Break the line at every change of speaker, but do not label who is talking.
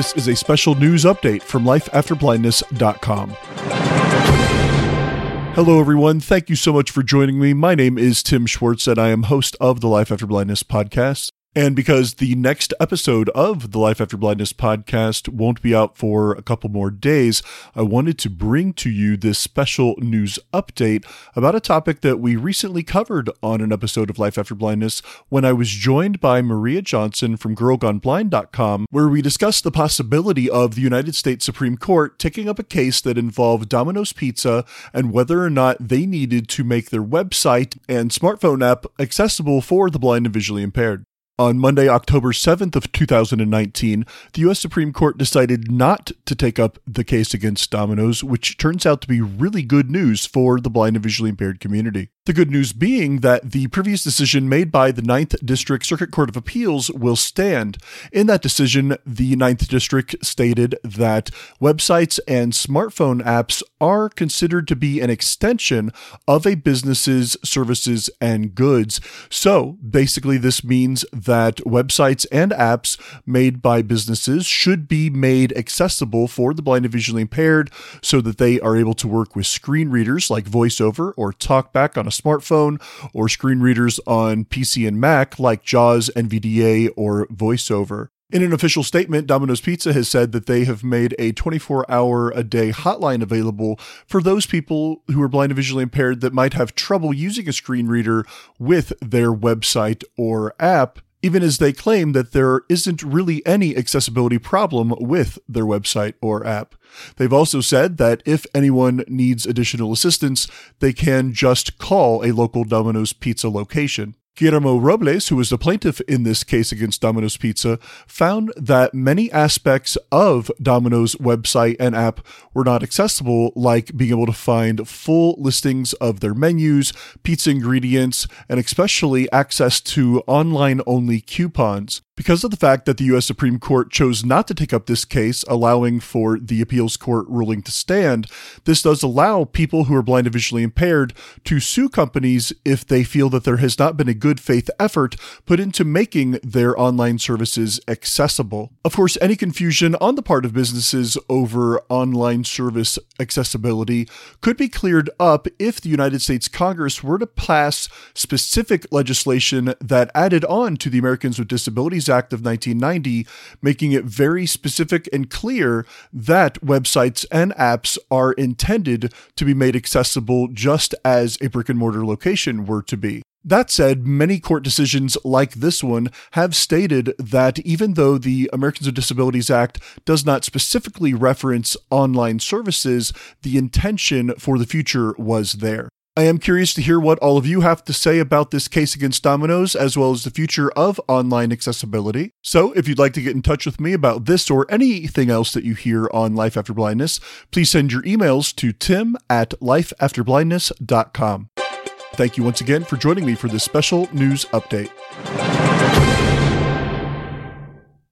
This is a special news update from lifeafterblindness.com. Hello, everyone. Thank you so much for joining me. My name is Tim Schwartz, and I am host of the Life After Blindness podcast. And because the next episode of the Life After Blindness podcast won't be out for a couple more days, I wanted to bring to you this special news update about a topic that we recently covered on an episode of Life After Blindness when I was joined by Maria Johnson from GirlGoneBlind.com, where we discussed the possibility of the United States Supreme Court taking up a case that involved Domino's Pizza and whether or not they needed to make their website and smartphone app accessible for the blind and visually impaired. On Monday, October 7th of 2019, the US Supreme Court decided not to take up the case against Domino's, which turns out to be really good news for the blind and visually impaired community. The good news being that the previous decision made by the Ninth District Circuit Court of Appeals will stand. In that decision, the Ninth District stated that websites and smartphone apps are considered to be an extension of a business's services and goods. So basically, this means that websites and apps made by businesses should be made accessible for the blind and visually impaired so that they are able to work with screen readers like VoiceOver or TalkBack on a smartphone or screen readers on PC and Mac like JAWS, NVDA, or VoiceOver. In an official statement, Domino's Pizza has said that they have made a 24 hour a day hotline available for those people who are blind and visually impaired that might have trouble using a screen reader with their website or app even as they claim that there isn't really any accessibility problem with their website or app. They've also said that if anyone needs additional assistance, they can just call a local Domino's pizza location. Guillermo Robles, who was the plaintiff in this case against Domino's Pizza, found that many aspects of Domino's website and app were not accessible, like being able to find full listings of their menus, pizza ingredients, and especially access to online only coupons. Because of the fact that the U.S. Supreme Court chose not to take up this case, allowing for the appeals court ruling to stand, this does allow people who are blind and visually impaired to sue companies if they feel that there has not been a good faith effort put into making their online services accessible. Of course, any confusion on the part of businesses over online service accessibility could be cleared up if the United States Congress were to pass specific legislation that added on to the Americans with Disabilities Act of 1990, making it very specific and clear that websites and apps are intended to be made accessible just as a brick and mortar location were to be. That said, many court decisions like this one have stated that even though the Americans with Disabilities Act does not specifically reference online services, the intention for the future was there. I am curious to hear what all of you have to say about this case against Domino's, as well as the future of online accessibility. So, if you'd like to get in touch with me about this or anything else that you hear on Life After Blindness, please send your emails to tim at lifeafterblindness.com. Thank you once again for joining me for this special news update.